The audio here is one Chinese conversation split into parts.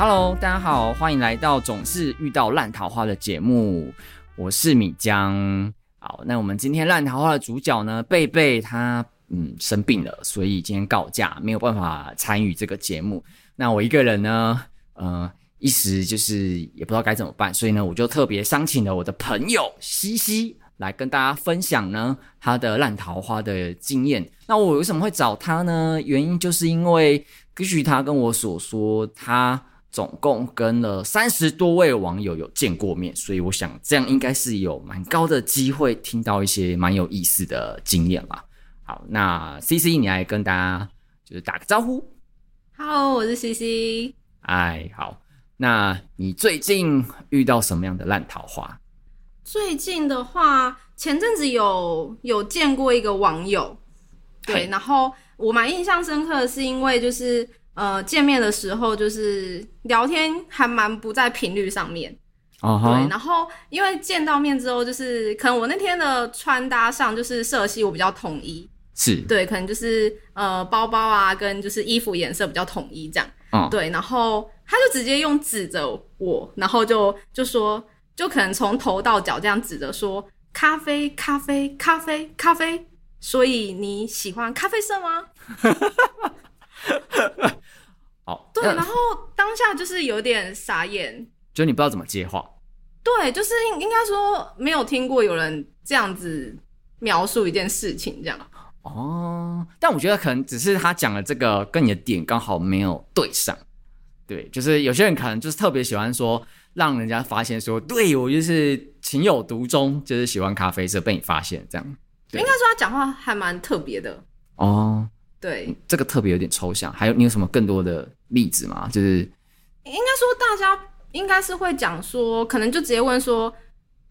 Hello，大家好，欢迎来到总是遇到烂桃花的节目，我是米江。好，那我们今天烂桃花的主角呢，贝贝他嗯生病了，所以今天告假，没有办法参与这个节目。那我一个人呢，呃，一时就是也不知道该怎么办，所以呢，我就特别商请了我的朋友西西来跟大家分享呢他的烂桃花的经验。那我为什么会找他呢？原因就是因为根据他跟我所说，他总共跟了三十多位网友有见过面，所以我想这样应该是有蛮高的机会听到一些蛮有意思的经验吧。好，那 CC 你来跟大家就是打个招呼。Hello，我是 CC。哎，好，那你最近遇到什么样的烂桃花？最近的话，前阵子有有见过一个网友，对，然后我蛮印象深刻的是，因为就是呃见面的时候，就是聊天还蛮不在频率上面，uh huh. 对，然后因为见到面之后，就是可能我那天的穿搭上就是色系我比较统一。是对，可能就是呃包包啊，跟就是衣服颜色比较统一这样。哦，对，然后他就直接用指着我，然后就就说，就可能从头到脚这样指着说咖啡咖啡咖啡咖啡，所以你喜欢咖啡色吗？好，对，然后当下就是有点傻眼，就你不知道怎么接话。对，就是应应该说没有听过有人这样子描述一件事情这样。哦，但我觉得可能只是他讲的这个跟你的点刚好没有对上，对，就是有些人可能就是特别喜欢说让人家发现说，对，我就是情有独钟，就是喜欢咖啡色被你发现这样。应该说他讲话还蛮特别的哦，对，这个特别有点抽象。还有你有什么更多的例子吗？就是应该说大家应该是会讲说，可能就直接问说，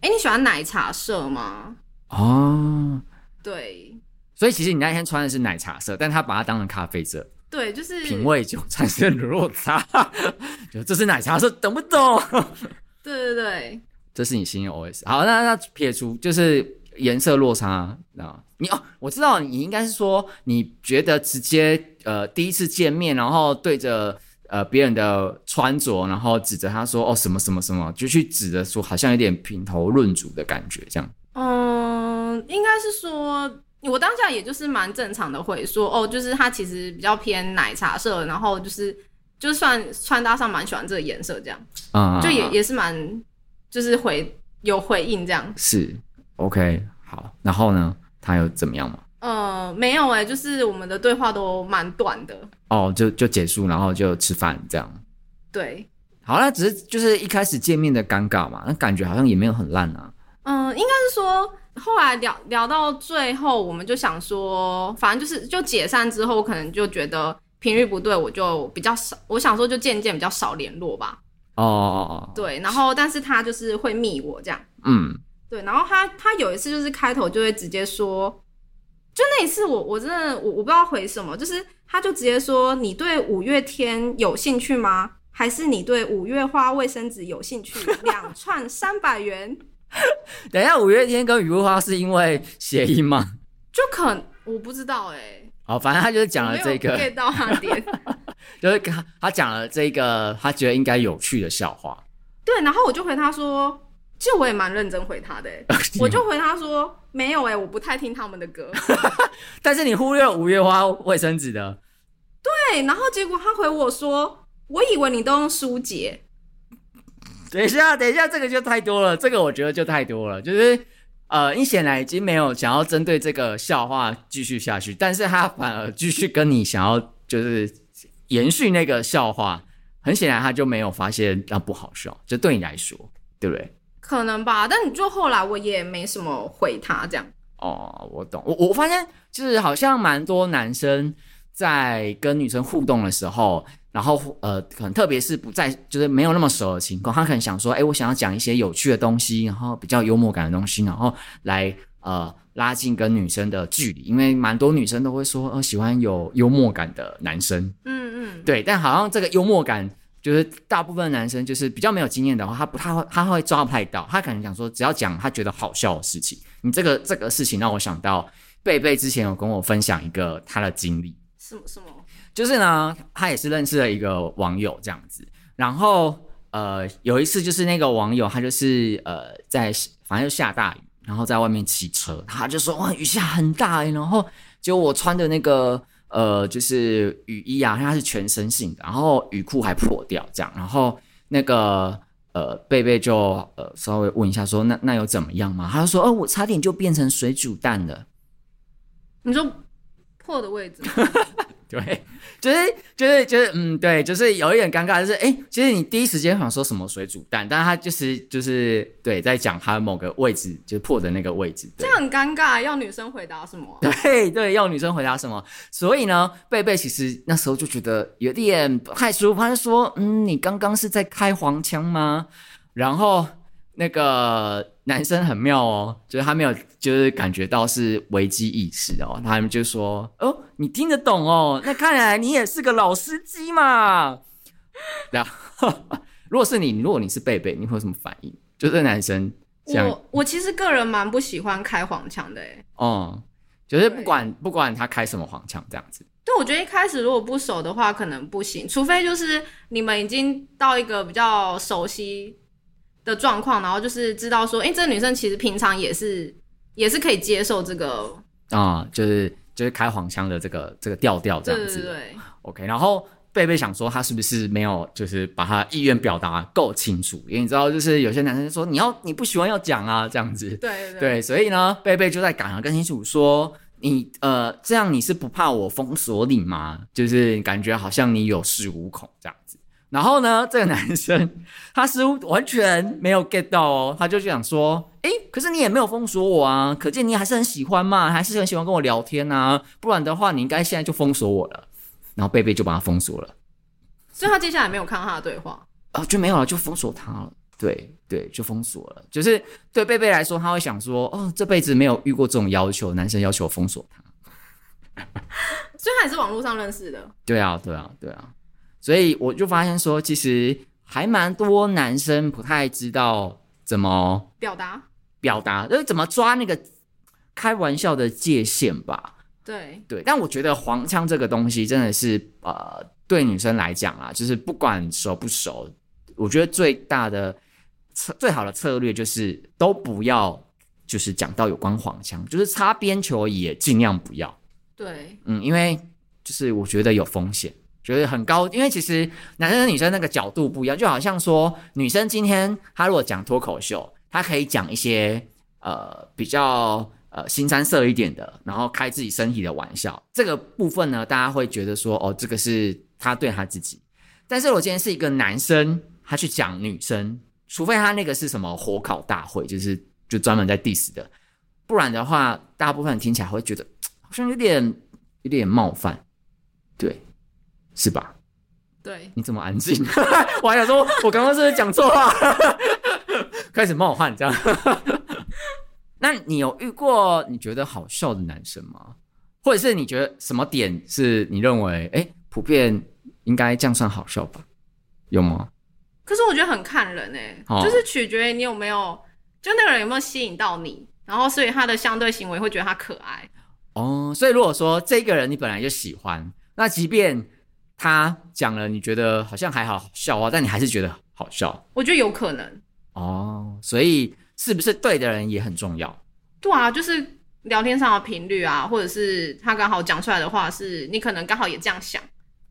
哎，你喜欢奶茶色吗？哦，对。所以其实你那天穿的是奶茶色，但他把它当成咖啡色，对，就是品味就产生了落差，就这是奶茶色，懂不懂？对对对，这是你新的 OS。好，那那撇除就是颜色落差啊，你哦，我知道你应该是说你觉得直接呃第一次见面，然后对着呃别人的穿着，然后指着他说哦什么什么什么，就去指着说，好像有点品头论足的感觉，这样。嗯，应该是说。我当下也就是蛮正常的会说哦，就是他其实比较偏奶茶色，然后就是就算穿搭上蛮喜欢这个颜色这样，啊、嗯，就也也是蛮就是回有回应这样。是，OK，好，然后呢，他有怎么样吗？呃，没有哎、欸，就是我们的对话都蛮短的。哦，就就结束，然后就吃饭这样。对，好，了只是就是一开始见面的尴尬嘛，那感觉好像也没有很烂啊。嗯、呃，应该是说。后来聊聊到最后，我们就想说，反正就是就解散之后，我可能就觉得频率不对，我就比较少。我想说，就渐渐比较少联络吧。哦哦哦。对，然后但是他就是会密我这样。嗯。对，然后他他有一次就是开头就会直接说，就那一次我我真的我我不知道回什么，就是他就直接说，你对五月天有兴趣吗？还是你对五月花卫生纸有兴趣？两 串三百元。等一下，五月天跟雨花是因为谐音吗？就可能我不知道哎、欸。好，反正他就是讲了这个，可以到他点，就是他他讲了这个他觉得应该有趣的笑话。对，然后我就回他说，其实我也蛮认真回他的、欸，我就回他说没有哎、欸，我不太听他们的歌。但是你忽略了五月花卫生纸的。对，然后结果他回我说，我以为你都用舒洁。等一下，等一下，这个就太多了。这个我觉得就太多了，就是呃，你显然已经没有想要针对这个笑话继续下去，但是他反而继续跟你想要就是延续那个笑话，很显然他就没有发现那不好笑，就对你来说，对不对？可能吧，但你就后来我也没什么回他这样。哦，我懂，我我发现就是好像蛮多男生在跟女生互动的时候。然后呃，可能特别是不在就是没有那么熟的情况，他可能想说，哎，我想要讲一些有趣的东西，然后比较幽默感的东西，然后来呃拉近跟女生的距离，因为蛮多女生都会说，呃，喜欢有幽默感的男生，嗯嗯，对，但好像这个幽默感就是大部分男生就是比较没有经验的话，他不太会，他会抓不太到，他可能想说，只要讲他觉得好笑的事情，你这个这个事情让我想到贝贝之前有跟我分享一个他的经历，什么什么？就是呢，他也是认识了一个网友这样子，然后呃有一次就是那个网友他就是呃在反正就下大雨，然后在外面骑车，他就说哇雨下很大哎，然后结果我穿的那个呃就是雨衣啊，它是全身性的，然后雨裤还破掉这样，然后那个。呃，贝贝就呃稍微问一下说，那那有怎么样吗？他就说，哦，我差点就变成水煮蛋了。你说破的位置？对，就是就是就是嗯，对，就是有一点尴尬，就是哎，其实你第一时间想说什么水煮蛋，但是他就是就是对，在讲他某个位置，就是破的那个位置，这样很尴尬，要女生回答什么？对对，要女生回答什么？所以呢，贝贝其实那时候就觉得有点不太舒服，他就说，嗯，你刚刚是在开黄腔吗？然后。那个男生很妙哦，就是他没有，就是感觉到是危机意识哦，他们就说：“哦，你听得懂哦，那看来你也是个老司机嘛。”然后，如果是你，如果你是贝贝，你会有什么反应？就是男生这样，我我其实个人蛮不喜欢开黄腔的，诶哦，就是不管不管他开什么黄腔，这样子。对，我觉得一开始如果不熟的话，可能不行，除非就是你们已经到一个比较熟悉。的状况，然后就是知道说，哎，这个女生其实平常也是也是可以接受这个啊、嗯，就是就是开黄腔的这个这个调调这样子。对对对。OK，然后贝贝想说，他是不是没有就是把他意愿表达够清楚？因为你知道，就是有些男生说你要你不喜欢要讲啊这样子。对对对。对，所以呢，贝贝就在讲得更清楚说，你呃这样你是不怕我封锁你吗？就是感觉好像你有恃无恐这样子。然后呢，这个男生 他似乎完全没有 get 到哦，他就想说：“诶，可是你也没有封锁我啊，可见你还是很喜欢嘛，还是很喜欢跟我聊天啊，不然的话你应该现在就封锁我了。”然后贝贝就把他封锁了，所以他接下来没有看到他的对话啊，就没有了，就封锁他了。对对，就封锁了。就是对贝贝来说，他会想说：“哦，这辈子没有遇过这种要求，男生要求封锁他。”所以他也是网络上认识的。对啊，对啊，对啊。所以我就发现说，其实还蛮多男生不太知道怎么表达，表达就是怎么抓那个开玩笑的界限吧。对对，但我觉得黄腔这个东西真的是呃，对女生来讲啊，就是不管熟不熟，我觉得最大的策最好的策略就是都不要，就是讲到有关黄腔，就是擦边球也尽量不要。对，嗯，因为就是我觉得有风险。觉得很高，因为其实男生和女生那个角度不一样，就好像说女生今天她如果讲脱口秀，她可以讲一些呃比较呃腥膻色一点的，然后开自己身体的玩笑，这个部分呢，大家会觉得说哦，这个是他对他自己。但是我今天是一个男生，他去讲女生，除非他那个是什么火烤大会，就是就专门在 diss 的，不然的话，大部分人听起来会觉得好像有点有点冒犯，对。是吧？对，你怎么安静？我还想说，我刚刚是不是讲错话？开始冒汗，这样。那你有遇过你觉得好笑的男生吗？或者是你觉得什么点是你认为哎、欸，普遍应该这样算好笑吧？有吗？可是我觉得很看人哎、欸，哦、就是取决于你有没有，就那个人有没有吸引到你，然后所以他的相对行为会觉得他可爱。哦，所以如果说这个人你本来就喜欢，那即便。他讲了，你觉得好像还好笑啊，但你还是觉得好笑。我觉得有可能哦，所以是不是对的人也很重要？对啊，就是聊天上的频率啊，或者是他刚好讲出来的话，是你可能刚好也这样想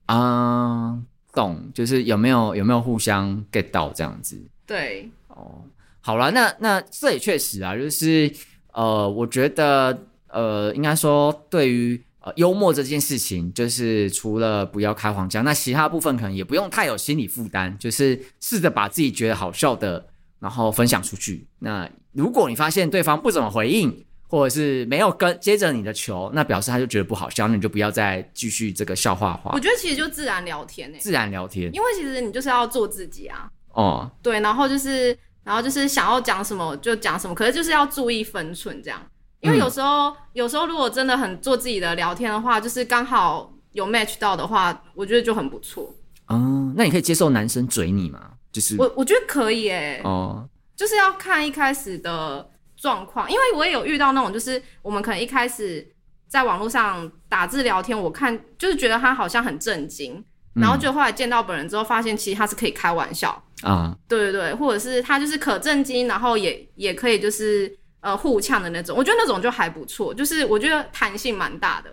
啊、呃，懂？就是有没有有没有互相 get 到这样子？对，哦，好了，那那这也确实啊，就是呃，我觉得呃，应该说对于。幽默这件事情，就是除了不要开黄腔，那其他部分可能也不用太有心理负担，就是试着把自己觉得好笑的，然后分享出去。那如果你发现对方不怎么回应，或者是没有跟接着你的球，那表示他就觉得不好笑，那你就不要再继续这个笑话话。我觉得其实就自然聊天欸，自然聊天，因为其实你就是要做自己啊。哦，对，然后就是，然后就是想要讲什么就讲什么，可是就是要注意分寸，这样。因为有时候，嗯、有时候如果真的很做自己的聊天的话，就是刚好有 match 到的话，我觉得就很不错。哦、嗯，那你可以接受男生嘴你吗？就是我我觉得可以诶、欸。哦，就是要看一开始的状况，因为我也有遇到那种，就是我们可能一开始在网络上打字聊天，我看就是觉得他好像很正经，然后就后来见到本人之后，发现其实他是可以开玩笑啊，对对对，或者是他就是可正经，然后也也可以就是呃互呛的那种，我觉得那种就还不错，就是我觉得弹性蛮大的。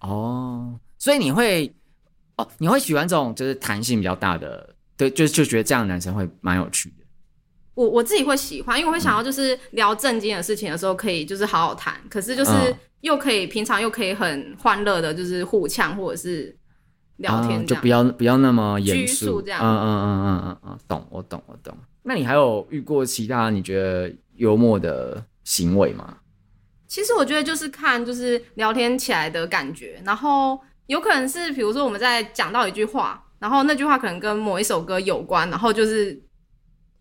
哦，所以你会哦，你会喜欢这种就是弹性比较大的，对，就就觉得这样的男生会蛮有趣的。我我自己会喜欢，因为我会想要就是聊正经的事情的时候，可以就是好好谈，嗯、可是就是又可以平常又可以很欢乐的，就是互呛或者是聊天、啊，就不要不要那么严肃这样。嗯嗯嗯嗯嗯嗯，懂，我懂，我懂。那你还有遇过其他你觉得幽默的行为吗？其实我觉得就是看就是聊天起来的感觉，然后有可能是比如说我们在讲到一句话，然后那句话可能跟某一首歌有关，然后就是。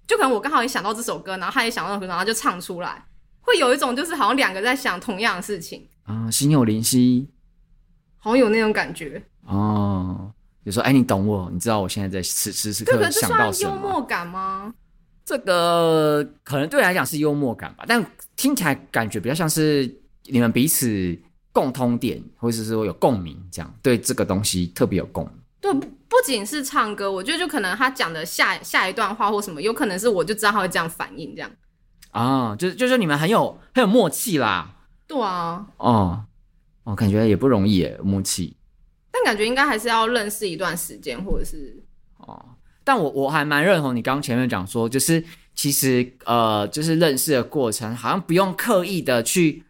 就可能我刚好也想到这首歌，然后他也想到歌，然后就唱出来，会有一种就是好像两个在想同样的事情啊，心有灵犀，好像有那种感觉哦。就说哎，你懂我，你知道我现在在此时此刻想到什么？幽默感吗？这个可能对你来讲是幽默感吧，但听起来感觉比较像是你们彼此共通点，或者是说有共鸣，这样对这个东西特别有共鸣。对。不仅是唱歌，我觉得就可能他讲的下下一段话或什么，有可能是我就知道他会这样反应，这样啊，就是就是你们很有很有默契啦。对啊，哦哦，感觉也不容易耶，默契。但感觉应该还是要认识一段时间，或者是哦。但我我还蛮认同你刚刚前面讲说，就是其实呃，就是认识的过程，好像不用刻意的去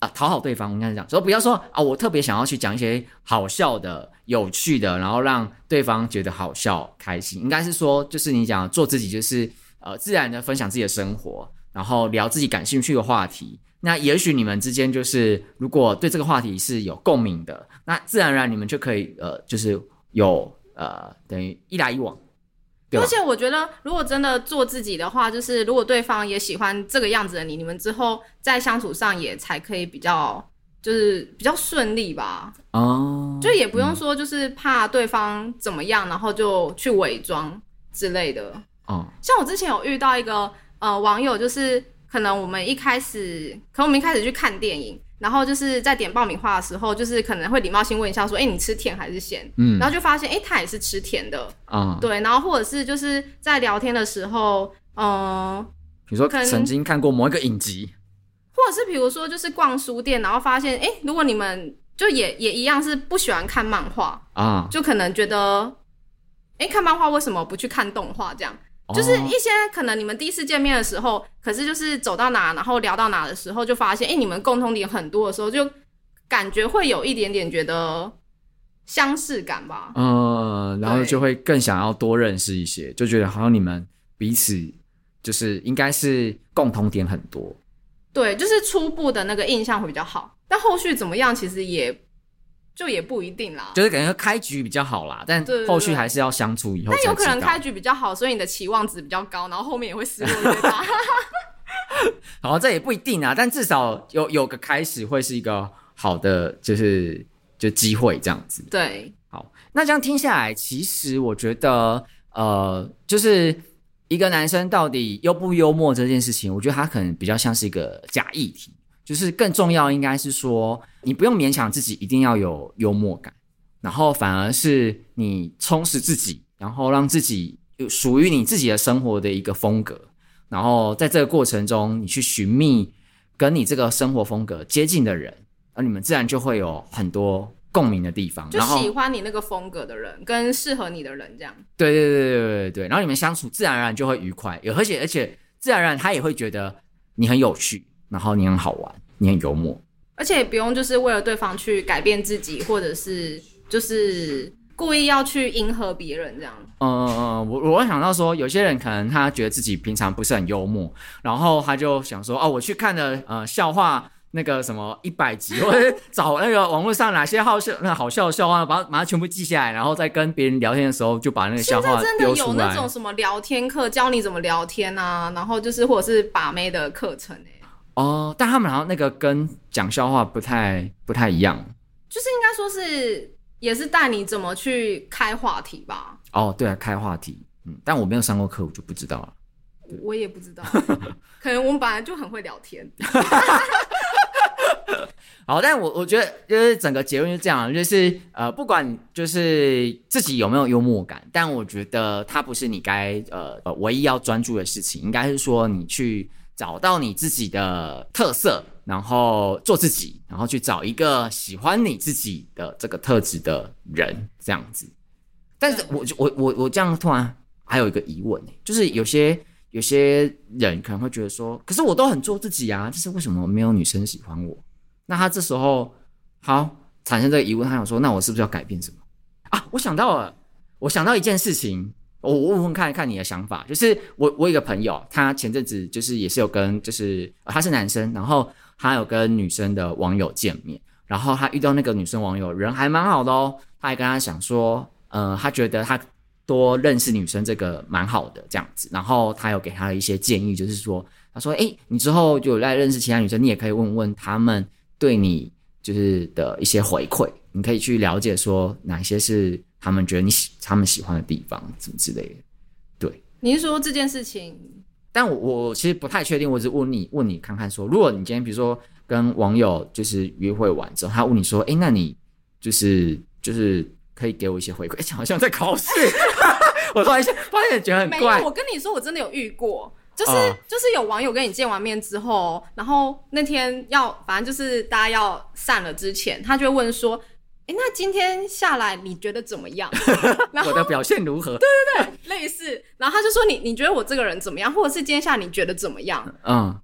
啊讨好对方。应该是这样说，不要说啊，我特别想要去讲一些好笑的。有趣的，然后让对方觉得好笑、开心，应该是说，就是你讲做自己，就是呃，自然的分享自己的生活，然后聊自己感兴趣的话题。那也许你们之间就是，如果对这个话题是有共鸣的，那自然而然你们就可以呃，就是有呃，等于一来一往。而且我觉得，如果真的做自己的话，就是如果对方也喜欢这个样子的你，你们之后在相处上也才可以比较。就是比较顺利吧，哦，就也不用说就是怕对方怎么样，然后就去伪装之类的。哦，像我之前有遇到一个呃网友，就是可能我们一开始，可能我们一开始去看电影，然后就是在点爆米花的时候，就是可能会礼貌性问一下说，哎，你吃甜还是咸？嗯，然后就发现，哎，他也是吃甜的。啊，对，然后或者是就是在聊天的时候，嗯，比如说曾经看过某一个影集。或者是比如说，就是逛书店，然后发现，哎，如果你们就也也一样是不喜欢看漫画啊，就可能觉得，哎，看漫画为什么不去看动画？这样，哦，就是一些可能你们第一次见面的时候，可是就是走到哪，然后聊到哪的时候，就发现，哎，你们共同点很多的时候，就感觉会有一点点觉得相似感吧。嗯，然后就会更想要多认识一些，就觉得好像你们彼此就是应该是共同点很多。对，就是初步的那个印象会比较好，但后续怎么样，其实也就也不一定啦。就是感觉开局比较好啦，但后续还是要相处以后。但有可能开局比较好，所以你的期望值比较高，然后后面也会失落越大。好，这也不一定啊，但至少有有个开始会是一个好的，就是就机会这样子。对，好，那这样听下来，其实我觉得，呃，就是。一个男生到底幽不幽默这件事情，我觉得他可能比较像是一个假议题，就是更重要应该是说，你不用勉强自己一定要有幽默感，然后反而是你充实自己，然后让自己有属于你自己的生活的一个风格，然后在这个过程中，你去寻觅跟你这个生活风格接近的人，而你们自然就会有很多。共鸣的地方，就喜欢你那个风格的人，跟适合你的人这样。对对对对对对，然后你们相处自然而然就会愉快，而且而且自然而然他也会觉得你很有趣，然后你很好玩，你很幽默，而且也不用就是为了对方去改变自己，或者是就是故意要去迎合别人这样。嗯嗯嗯，我我会想到说，有些人可能他觉得自己平常不是很幽默，然后他就想说，哦，我去看了呃笑话。那个什么一百集，或者找那个网络上哪些好笑、那好笑的笑话，把它把它全部记下来，然后再跟别人聊天的时候，就把那个笑话真的有那种什么聊天课，教你怎么聊天啊，然后就是或者是把妹的课程哎。哦，但他们好像那个跟讲笑话不太不太一样。就是应该说是也是带你怎么去开话题吧。哦，对啊，开话题，嗯，但我没有上过课，我就不知道了。我也不知道，可能我们本来就很会聊天。好，但我我觉得就是整个结论是这样，就是呃，不管就是自己有没有幽默感，但我觉得它不是你该呃呃唯一要专注的事情，应该是说你去找到你自己的特色，然后做自己，然后去找一个喜欢你自己的这个特质的人，这样子。但是我我我我这样突然还有一个疑问，就是有些有些人可能会觉得说，可是我都很做自己啊，就是为什么没有女生喜欢我？那他这时候好产生这个疑问，他想说：“那我是不是要改变什么啊？”我想到了，我想到一件事情，我问问看看你的想法。就是我我有一个朋友，他前阵子就是也是有跟，就是他是男生，然后他有跟女生的网友见面，然后他遇到那个女生网友人还蛮好的哦，他还跟他讲说，呃，他觉得他多认识女生这个蛮好的这样子，然后他有给他一些建议，就是说，他说：“诶，你之后就来认识其他女生，你也可以问问他们。”对你就是的一些回馈，你可以去了解说哪些是他们觉得你喜他们喜欢的地方，什么之类的。对，你是说这件事情？但我我其实不太确定，我只问你问你看看说，如果你今天比如说跟网友就是约会完之后，他问你说，哎，那你就是就是可以给我一些回馈？哎，好像在考试，我突然发现觉得很怪。我跟你说，我真的有遇过。就是就是有网友跟你见完面之后，然后那天要反正就是大家要散了之前，他就会问说：“哎，那今天下来你觉得怎么样？然后我的表现如何？”对对对，类似。然后他就说：“你你觉得我这个人怎么样？或者是今天下来你觉得怎么样？”嗯，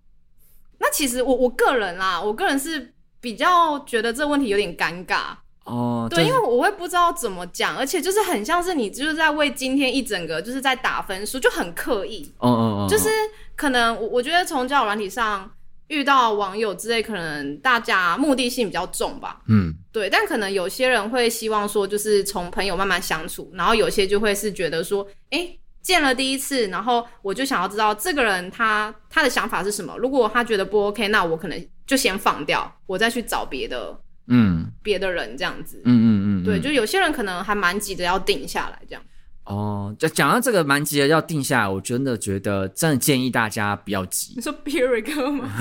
那其实我我个人啦，我个人是比较觉得这个问题有点尴尬。哦，对，因为我会不知道怎么讲，而且就是很像是你就是在为今天一整个就是在打分数，就很刻意。哦哦哦，就是可能我我觉得从交友软体上遇到网友之类，可能大家目的性比较重吧。嗯，对，但可能有些人会希望说，就是从朋友慢慢相处，然后有些就会是觉得说，哎，见了第一次，然后我就想要知道这个人他他的想法是什么。如果他觉得不 OK，那我可能就先放掉，我再去找别的。嗯，别的人这样子，嗯嗯嗯，嗯，对，就有些人可能还蛮急着要定下来这样。哦，就讲到这个蛮急的要定下来，我真的觉得真的建议大家不要急。你说哥吗？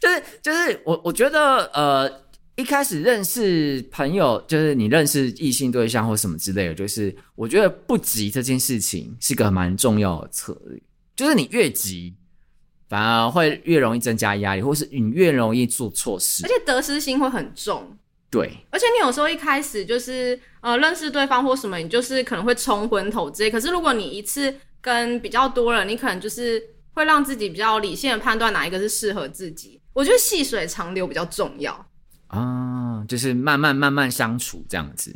就是就是我我觉得呃，一开始认识朋友，就是你认识异性对象或什么之类的，就是我觉得不急这件事情是个蛮重要的策略，就是你越急。反而会越容易增加压力，或是你越容易做错事，而且得失心会很重。对，而且你有时候一开始就是呃认识对方或什么，你就是可能会冲昏头之类。可是如果你一次跟比较多人，你可能就是会让自己比较理性的判断哪一个是适合自己。我觉得细水长流比较重要啊，就是慢慢慢慢相处这样子。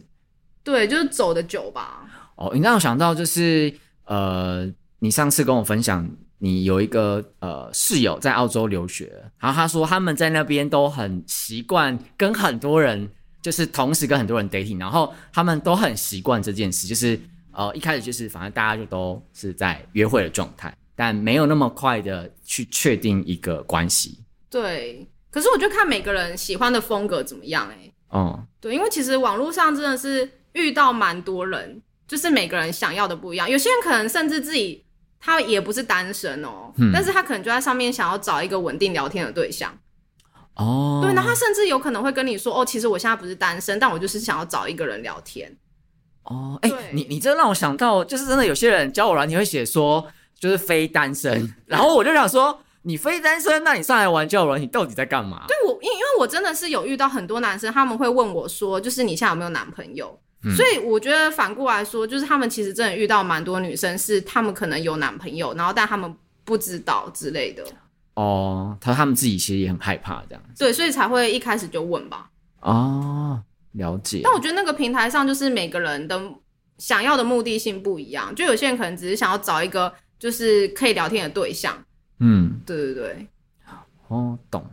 对，就是走的久吧。哦，你让我想到就是呃，你上次跟我分享。你有一个呃室友在澳洲留学，然后他说他们在那边都很习惯跟很多人，就是同时跟很多人 dating，然后他们都很习惯这件事，就是呃一开始就是反正大家就都是在约会的状态，但没有那么快的去确定一个关系。对，可是我就看每个人喜欢的风格怎么样哎、欸。哦、嗯，对，因为其实网络上真的是遇到蛮多人，就是每个人想要的不一样，有些人可能甚至自己。他也不是单身哦，嗯，但是他可能就在上面想要找一个稳定聊天的对象。哦，对，那他甚至有可能会跟你说：“哦，其实我现在不是单身，但我就是想要找一个人聊天。”哦，哎，你你这让我想到，就是真的有些人交友软体会写说，就是非单身，然后我就想说，你非单身，那你上来玩交友你到底在干嘛？对，我因因为我真的是有遇到很多男生，他们会问我说，就是你现在有没有男朋友？所以我觉得反过来说，就是他们其实真的遇到蛮多女生，是他们可能有男朋友，然后但他们不知道之类的。哦，他他们自己其实也很害怕这样。对，所以才会一开始就问吧。哦，了解。但我觉得那个平台上，就是每个人的想要的目的性不一样，就有些人可能只是想要找一个就是可以聊天的对象。嗯，对对对。哦，懂。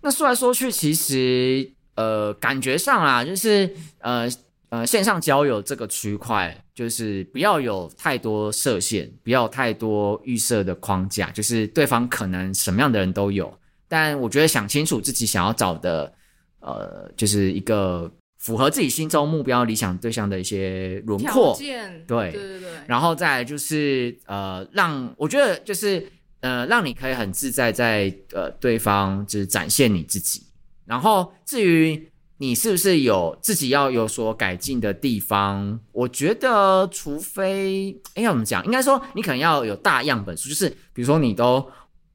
那说来说去，其实呃，感觉上啊，就是呃。呃，线上交友这个区块，就是不要有太多设限，不要太多预设的框架，就是对方可能什么样的人都有。但我觉得想清楚自己想要找的，呃，就是一个符合自己心中目标理想对象的一些轮廓，条件，对，对对对。然后再来就是呃，让我觉得就是呃，让你可以很自在在呃对方就是展现你自己。然后至于你是不是有自己要有所改进的地方，我觉得除非哎要怎么讲，应该说你可能要有大样本数，就是比如说你都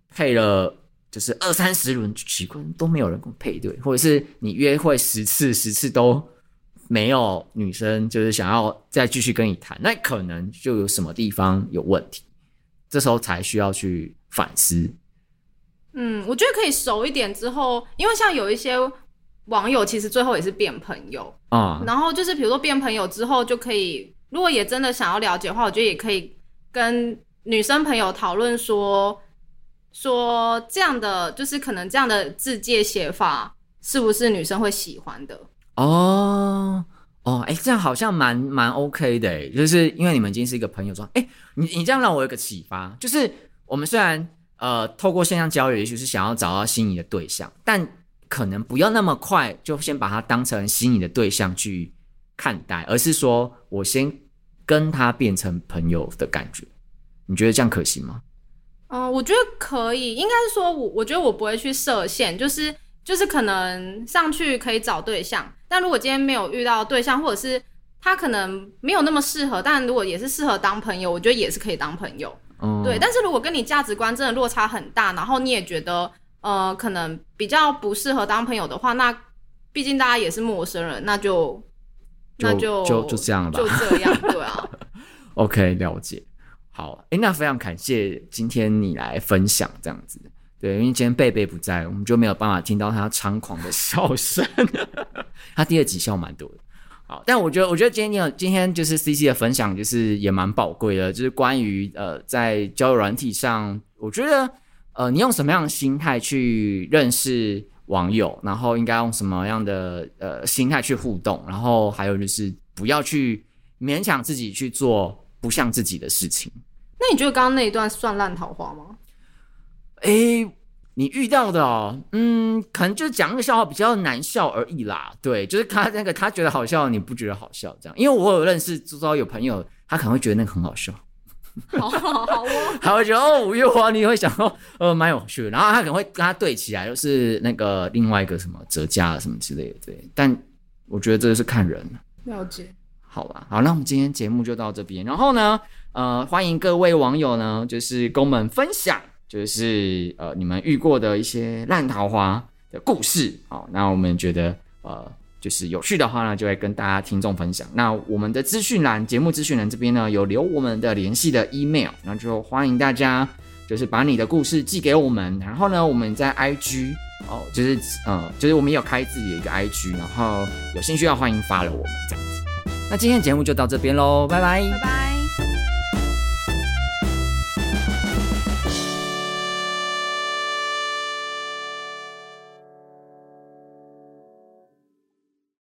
配了。就是二三十轮奇怪都没有人跟我配对，或者是你约会十次十次都没有女生就是想要再继续跟你谈，那可能就有什么地方有问题，这时候才需要去反思。嗯，我觉得可以熟一点之后，因为像有一些网友其实最后也是变朋友啊，嗯，然后就是比如说变朋友之后就可以，如果也真的想要了解的话，我觉得也可以跟女生朋友讨论说。说这样的就是可能这样的字界写法是不是女生会喜欢的？哦哦，哎，这样好像蛮蛮 OK 的，就是因为你们已经是一个朋友状，哎，你你这样让我有个启发，就是我们虽然呃透过线上交友，也许是想要找到心仪的对象，但可能不要那么快就先把他当成心仪的对象去看待，而是说我先跟他变成朋友的感觉，你觉得这样可行吗？嗯，我觉得可以，应该是说我，我我觉得我不会去设限，就是就是可能上去可以找对象，但如果今天没有遇到对象，或者是他可能没有那么适合，但如果也是适合当朋友，我觉得也是可以当朋友。嗯，对。但是如果跟你价值观真的落差很大，然后你也觉得呃可能比较不适合当朋友的话，那毕竟大家也是陌生人，那就，那就就就这样吧，就这样，对啊。OK，了解。好，哎，那非常感谢今天你来分享这样子，对，因为今天贝贝不在，我们就没有办法听到他猖狂的笑声。他第二集笑蛮多的，好，但我觉得，我觉得今天你有今天就是 CC 的分享，就是也蛮宝贵的，就是关于呃，在交友软体上，我觉得呃，你用什么样的心态去认识网友，然后应该用什么样的呃心态去互动，然后还有就是不要去勉强自己去做。不像自己的事情，那你觉得刚刚那一段算烂桃花吗？哎、欸，你遇到的哦，嗯，可能就是讲那个笑话比较难笑而已啦。对，就是他那个他觉得好笑，你不觉得好笑这样？因为我有认识，至少有朋友，他可能会觉得那个很好笑，好好好哦，他会觉得哦五月花，你会想说呃蛮有趣的，然后他可能会跟他对起来，就是那个另外一个什么折价什么之类的。对，但我觉得这是看人，了解。好吧，好，那我们今天节目就到这边。然后呢，呃，欢迎各位网友呢，就是跟我们分享，就是呃，你们遇过的一些烂桃花的故事。好，那我们觉得呃，就是有趣的话呢，就会跟大家听众分享。那我们的资讯栏，节目资讯栏这边呢，有留我们的联系的 email，那就欢迎大家就是把你的故事寄给我们。然后呢，我们在 IG 哦，就是呃，就是我们也有开自己的一个 IG，然后有兴趣要欢迎发了我们这样子。那今天的节目就到这边喽，拜拜，拜拜。